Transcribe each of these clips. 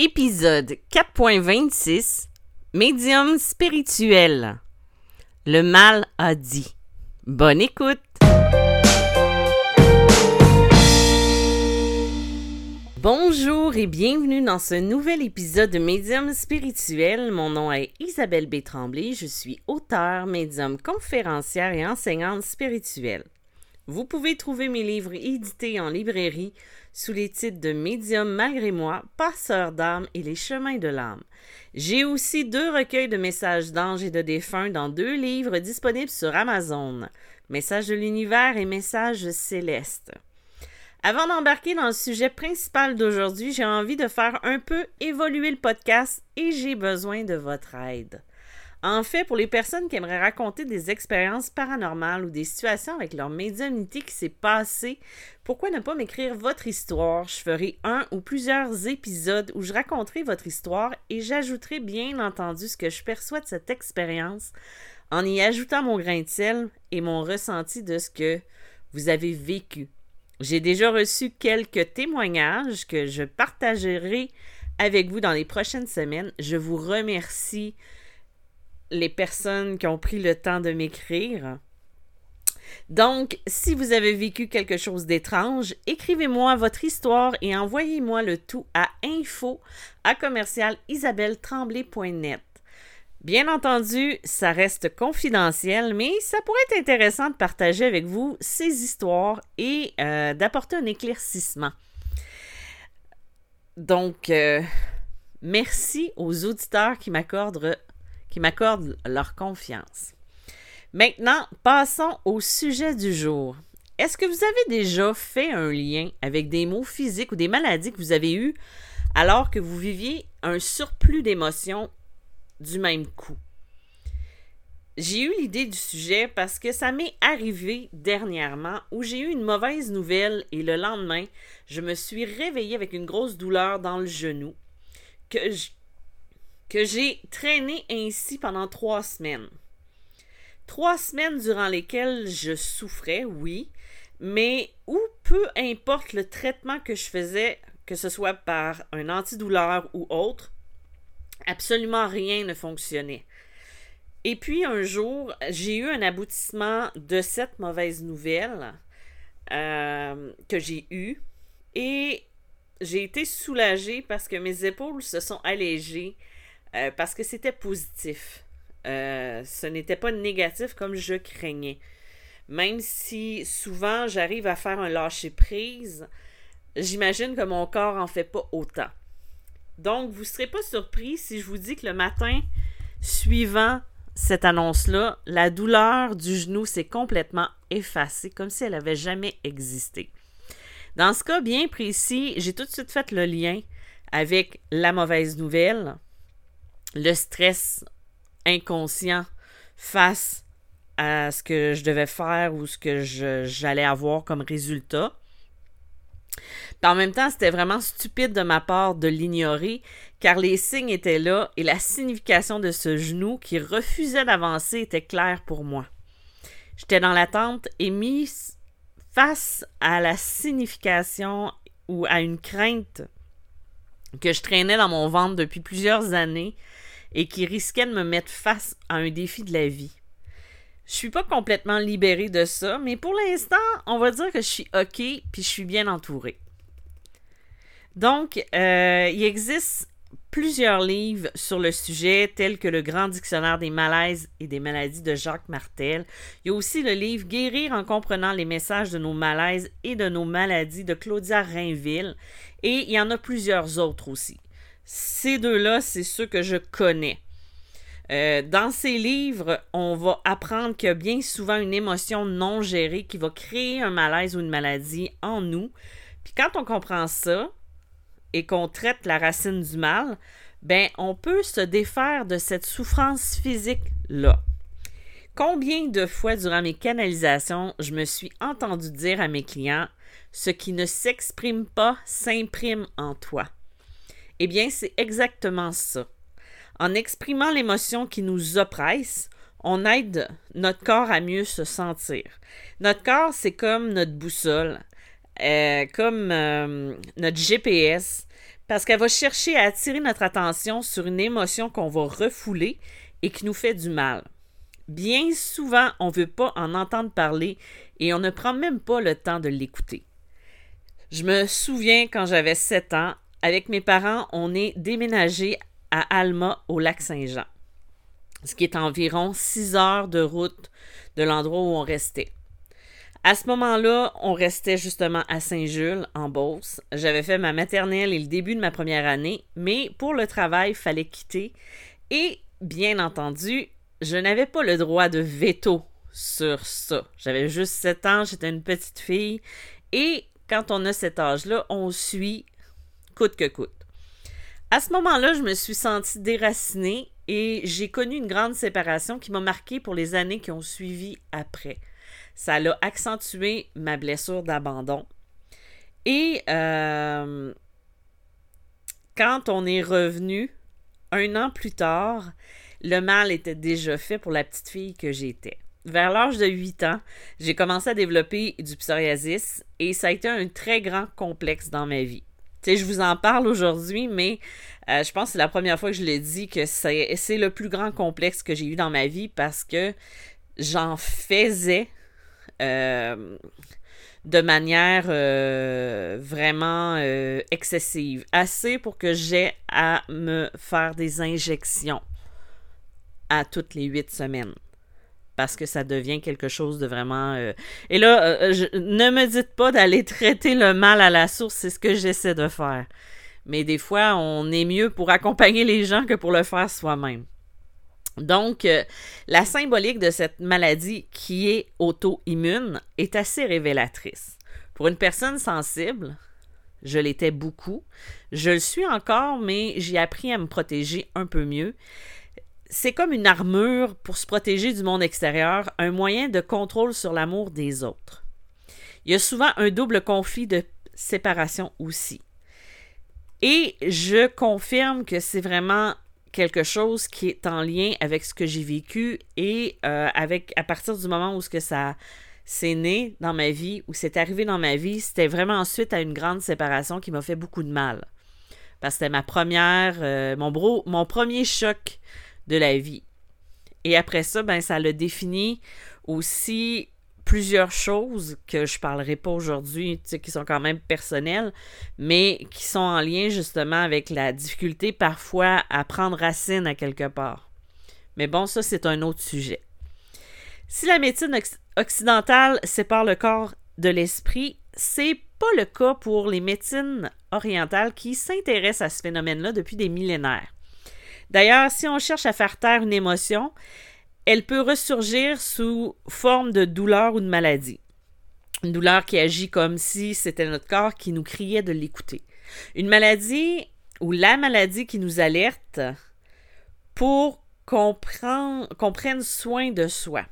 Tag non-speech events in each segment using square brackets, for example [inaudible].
Épisode 4.26 Médium spirituel. Le mal a dit. Bonne écoute. Bonjour et bienvenue dans ce nouvel épisode de Médium spirituel. Mon nom est Isabelle B. Je suis auteure, médium, conférencière et enseignante spirituelle. Vous pouvez trouver mes livres édités en librairie sous les titres de Médium malgré moi, Passeur d'âme et Les chemins de l'âme. J'ai aussi deux recueils de messages d'anges et de défunts dans deux livres disponibles sur Amazon, Messages de l'univers et Messages célestes. Avant d'embarquer dans le sujet principal d'aujourd'hui, j'ai envie de faire un peu évoluer le podcast et j'ai besoin de votre aide. En fait, pour les personnes qui aimeraient raconter des expériences paranormales ou des situations avec leur médiumnité qui s'est passée, pourquoi ne pas m'écrire votre histoire? Je ferai un ou plusieurs épisodes où je raconterai votre histoire et j'ajouterai bien entendu ce que je perçois de cette expérience en y ajoutant mon grain de sel et mon ressenti de ce que vous avez vécu. J'ai déjà reçu quelques témoignages que je partagerai avec vous dans les prochaines semaines. Je vous remercie les personnes qui ont pris le temps de m'écrire. Donc, si vous avez vécu quelque chose d'étrange, écrivez-moi votre histoire et envoyez-moi le tout à info à commercial Bien entendu, ça reste confidentiel, mais ça pourrait être intéressant de partager avec vous ces histoires et euh, d'apporter un éclaircissement. Donc, euh, merci aux auditeurs qui m'accordent m'accordent leur confiance. Maintenant, passons au sujet du jour. Est-ce que vous avez déjà fait un lien avec des maux physiques ou des maladies que vous avez eues alors que vous viviez un surplus d'émotions du même coup? J'ai eu l'idée du sujet parce que ça m'est arrivé dernièrement où j'ai eu une mauvaise nouvelle et le lendemain, je me suis réveillée avec une grosse douleur dans le genou que je, que j'ai traîné ainsi pendant trois semaines. Trois semaines durant lesquelles je souffrais, oui, mais où peu importe le traitement que je faisais, que ce soit par un antidouleur ou autre, absolument rien ne fonctionnait. Et puis un jour, j'ai eu un aboutissement de cette mauvaise nouvelle euh, que j'ai eue et j'ai été soulagée parce que mes épaules se sont allégées euh, parce que c'était positif. Euh, ce n'était pas négatif comme je craignais. Même si souvent j'arrive à faire un lâcher-prise, j'imagine que mon corps en fait pas autant. Donc, vous ne serez pas surpris si je vous dis que le matin suivant cette annonce-là, la douleur du genou s'est complètement effacée, comme si elle n'avait jamais existé. Dans ce cas bien précis, j'ai tout de suite fait le lien avec la mauvaise nouvelle, le stress inconscient face à ce que je devais faire ou ce que j'allais avoir comme résultat. En même temps, c'était vraiment stupide de ma part de l'ignorer, car les signes étaient là et la signification de ce genou qui refusait d'avancer était claire pour moi. J'étais dans l'attente et mise face à la signification ou à une crainte que je traînais dans mon ventre depuis plusieurs années et qui risquait de me mettre face à un défi de la vie. Je suis pas complètement libérée de ça, mais pour l'instant, on va dire que je suis OK puis je suis bien entourée. Donc, euh, il existe plusieurs livres sur le sujet, tels que le Grand Dictionnaire des malaises et des maladies de Jacques Martel. Il y a aussi le livre Guérir en comprenant les messages de nos malaises et de nos maladies de Claudia Rainville. Et il y en a plusieurs autres aussi. Ces deux-là, c'est ceux que je connais. Euh, dans ces livres, on va apprendre qu'il y a bien souvent une émotion non gérée qui va créer un malaise ou une maladie en nous. Puis quand on comprend ça et qu'on traite la racine du mal, ben on peut se défaire de cette souffrance physique-là. Combien de fois durant mes canalisations, je me suis entendu dire à mes clients ce qui ne s'exprime pas s'imprime en toi. Eh bien, c'est exactement ça. En exprimant l'émotion qui nous oppresse, on aide notre corps à mieux se sentir. Notre corps, c'est comme notre boussole, euh, comme euh, notre GPS. parce qu'elle va chercher à attirer notre attention sur une émotion qu'on va refouler et qui nous fait du mal. Bien souvent, on ne veut pas en entendre parler et on ne prend même pas le temps de l'écouter. Je me souviens quand j'avais 7 ans, avec mes parents, on est déménagé à Alma, au lac Saint-Jean, ce qui est environ 6 heures de route de l'endroit où on restait. À ce moment-là, on restait justement à Saint-Jules, en Beauce. J'avais fait ma maternelle et le début de ma première année, mais pour le travail, il fallait quitter. Et, bien entendu, je n'avais pas le droit de veto sur ça. J'avais juste 7 ans, j'étais une petite fille. Et quand on a cet âge-là, on suit coûte que coûte. À ce moment-là, je me suis sentie déracinée et j'ai connu une grande séparation qui m'a marquée pour les années qui ont suivi après. Ça a accentué ma blessure d'abandon. Et euh, quand on est revenu, un an plus tard, le mal était déjà fait pour la petite fille que j'étais. Vers l'âge de 8 ans, j'ai commencé à développer du psoriasis et ça a été un très grand complexe dans ma vie. Je vous en parle aujourd'hui, mais euh, je pense que c'est la première fois que je l'ai dit que c'est le plus grand complexe que j'ai eu dans ma vie parce que j'en faisais euh, de manière euh, vraiment excessive. Assez pour que j'ai à me faire des injections à toutes les huit semaines parce que ça devient quelque chose de vraiment... Euh, et là, euh, ne me dites pas d'aller [laughs] traiter le mal à la source, c'est ce que j'essaie de faire. Mais des fois, on est mieux pour accompagner les gens que pour le faire soi-même. Donc, euh, la symbolique de cette maladie qui est auto-immune est assez révélatrice. Pour une personne sensible, je l'étais beaucoup, je le suis encore, mais j'ai appris à me protéger un peu mieux c'est comme une armure pour se protéger du monde extérieur, un moyen de contrôle sur l'amour des autres. Il y a souvent un double conflit de séparation aussi. Et je confirme que c'est vraiment quelque chose qui est en lien avec ce que j'ai vécu et euh, avec à partir du moment où ce que ça s'est né dans ma vie, où c'est arrivé dans ma vie, c'était vraiment ensuite à une grande séparation qui m'a fait beaucoup de mal. Parce que c'était ma première, euh, mon, bro, mon premier choc de la vie. Et après ça, ben, ça le définit aussi plusieurs choses que je parlerai pas aujourd'hui, qui sont quand même personnelles, mais qui sont en lien justement avec la difficulté parfois à prendre racine à quelque part. Mais bon, ça, c'est un autre sujet. Si la médecine occidentale sépare le corps de l'esprit, c'est pas le cas pour les médecines orientales qui s'intéressent à ce phénomène-là depuis des millénaires. D'ailleurs, si on cherche à faire taire une émotion, elle peut ressurgir sous forme de douleur ou de maladie. Une douleur qui agit comme si c'était notre corps qui nous criait de l'écouter. Une maladie ou la maladie qui nous alerte pour qu'on prenne soin de soi.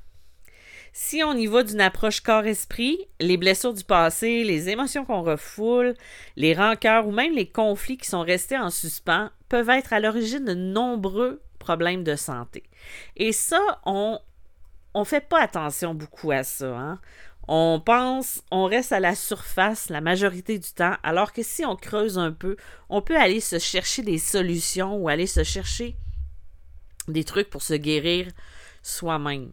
Si on y va d'une approche corps-esprit, les blessures du passé, les émotions qu'on refoule, les rancœurs ou même les conflits qui sont restés en suspens peuvent être à l'origine de nombreux problèmes de santé. Et ça, on on fait pas attention beaucoup à ça. Hein. On pense, on reste à la surface la majorité du temps, alors que si on creuse un peu, on peut aller se chercher des solutions ou aller se chercher des trucs pour se guérir soi-même.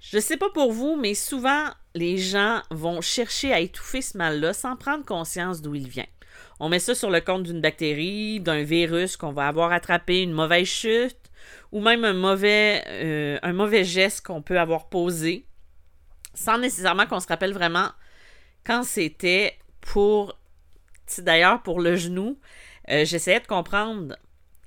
Je ne sais pas pour vous, mais souvent, les gens vont chercher à étouffer ce mal-là sans prendre conscience d'où il vient. On met ça sur le compte d'une bactérie, d'un virus qu'on va avoir attrapé, une mauvaise chute, ou même un mauvais, euh, geste qu'on peut avoir posé, sans nécessairement qu'on se rappelle vraiment quand c'était pour. D'ailleurs, pour le genou, euh, j'essayais de comprendre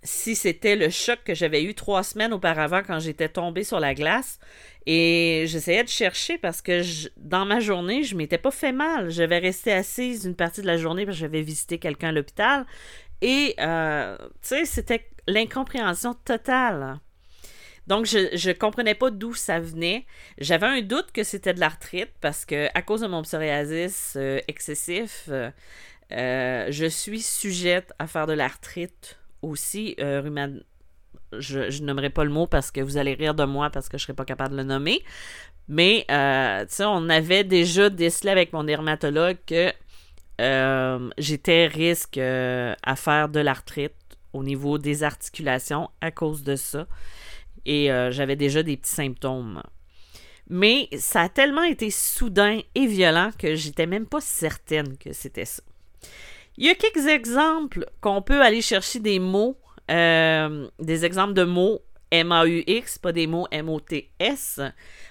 si c'était le choc que j'avais eu trois semaines auparavant quand j'étais tombée sur la glace. Et j'essayais de chercher parce que dans ma journée, je m'étais pas fait mal. J'avais resté assise une partie de la journée parce que j'avais visité quelqu'un à l'hôpital. Et, euh, tu sais, c'était l'incompréhension totale. Donc, je ne comprenais pas d'où ça venait. J'avais un doute que c'était de l'arthrite parce que, à cause de mon psoriasis euh, excessif, euh, je suis sujette à faire de l'arthrite aussi. rhumatisme je, je nommerai pas le mot parce que vous allez rire de moi parce que je serai pas capable de le nommer. Mais, euh, on avait déjà décelé avec mon dermatologue que euh, j'étais risque euh, à faire de l'arthrite au niveau des articulations à cause de ça. Et euh, j'avais déjà des petits symptômes. Mais ça a tellement été soudain et violent que j'étais même pas certaine que c'était ça. Il y a quelques exemples qu'on peut aller chercher des mots, des exemples de mots M-A-U-X, pas des mots M-O-T-S,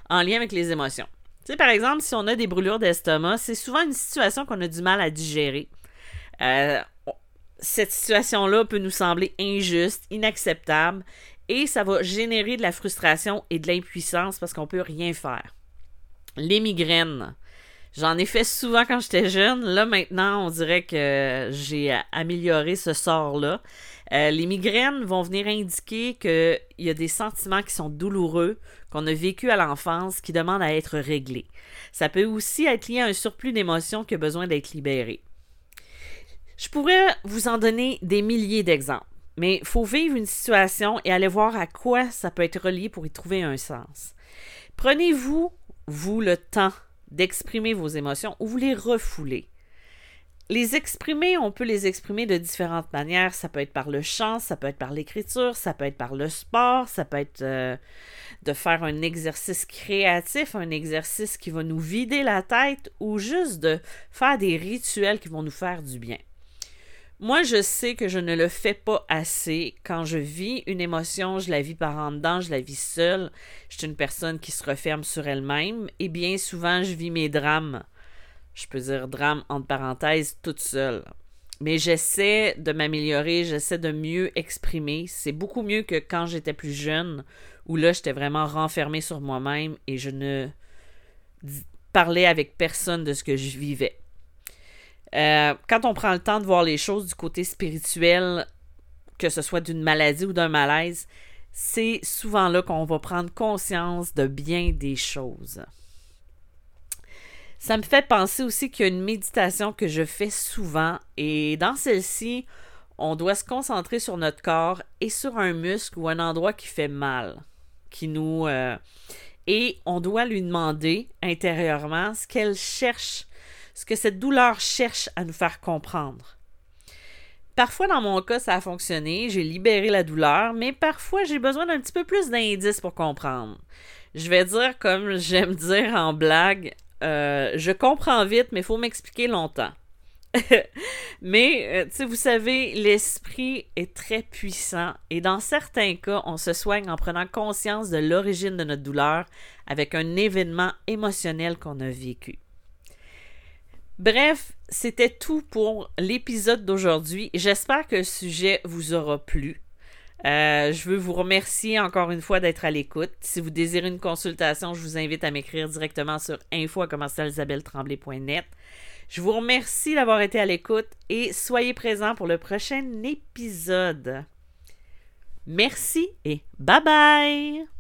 en lien avec les émotions. Tu sais, par exemple, si on a des brûlures d'estomac, c'est souvent une situation qu'on a du mal à digérer. Euh, cette situation-là peut nous sembler injuste, inacceptable, et ça va générer de la frustration et de l'impuissance parce qu'on ne peut rien faire. Les migraines. J'en ai fait souvent quand j'étais jeune. Là, maintenant, on dirait que j'ai amélioré ce sort-là. Euh, les migraines vont venir indiquer qu'il y a des sentiments qui sont douloureux, qu'on a vécu à l'enfance, qui demandent à être réglés. Ça peut aussi être lié à un surplus d'émotions qui a besoin d'être libéré. Je pourrais vous en donner des milliers d'exemples, mais il faut vivre une situation et aller voir à quoi ça peut être relié pour y trouver un sens. Prenez-vous, vous, le temps d'exprimer vos émotions ou vous les refoulez. Les exprimer, on peut les exprimer de différentes manières. Ça peut être par le chant, ça peut être par l'écriture, ça peut être par le sport, ça peut être euh, de faire un exercice créatif, un exercice qui va nous vider la tête ou juste de faire des rituels qui vont nous faire du bien. Moi, je sais que je ne le fais pas assez. Quand je vis une émotion, je la vis par en dedans, je la vis seule. Je suis une personne qui se referme sur elle-même et bien souvent, je vis mes drames je peux dire drame entre parenthèses, toute seule. Mais j'essaie de m'améliorer, j'essaie de mieux exprimer. C'est beaucoup mieux que quand j'étais plus jeune, où là, j'étais vraiment renfermée sur moi-même et je ne parlais avec personne de ce que je vivais. Euh, quand on prend le temps de voir les choses du côté spirituel, que ce soit d'une maladie ou d'un malaise, c'est souvent là qu'on va prendre conscience de bien des choses. Ça me fait penser aussi qu'il y a une méditation que je fais souvent et dans celle-ci, on doit se concentrer sur notre corps et sur un muscle ou un endroit qui fait mal, qui nous euh, et on doit lui demander intérieurement ce qu'elle cherche, ce que cette douleur cherche à nous faire comprendre. Parfois, dans mon cas, ça a fonctionné, j'ai libéré la douleur, mais parfois, j'ai besoin d'un petit peu plus d'indices pour comprendre. Je vais dire, comme j'aime [laughs] dire en blague, euh, je comprends vite, mais il faut m'expliquer longtemps. [laughs] mais, euh, tu sais, vous savez, l'esprit est très puissant et dans certains cas, on se soigne en prenant conscience de l'origine de notre douleur avec un événement émotionnel qu'on a vécu. Bref, c'était tout pour l'épisode d'aujourd'hui. J'espère que le sujet vous aura plu. Euh, je veux vous remercier encore une fois d'être à l'écoute. Si vous désirez une consultation, je vous invite à m'écrire directement sur info.commercialisabelletremblay.net. Je vous remercie d'avoir été à l'écoute et soyez présents pour le prochain épisode. Merci et bye bye!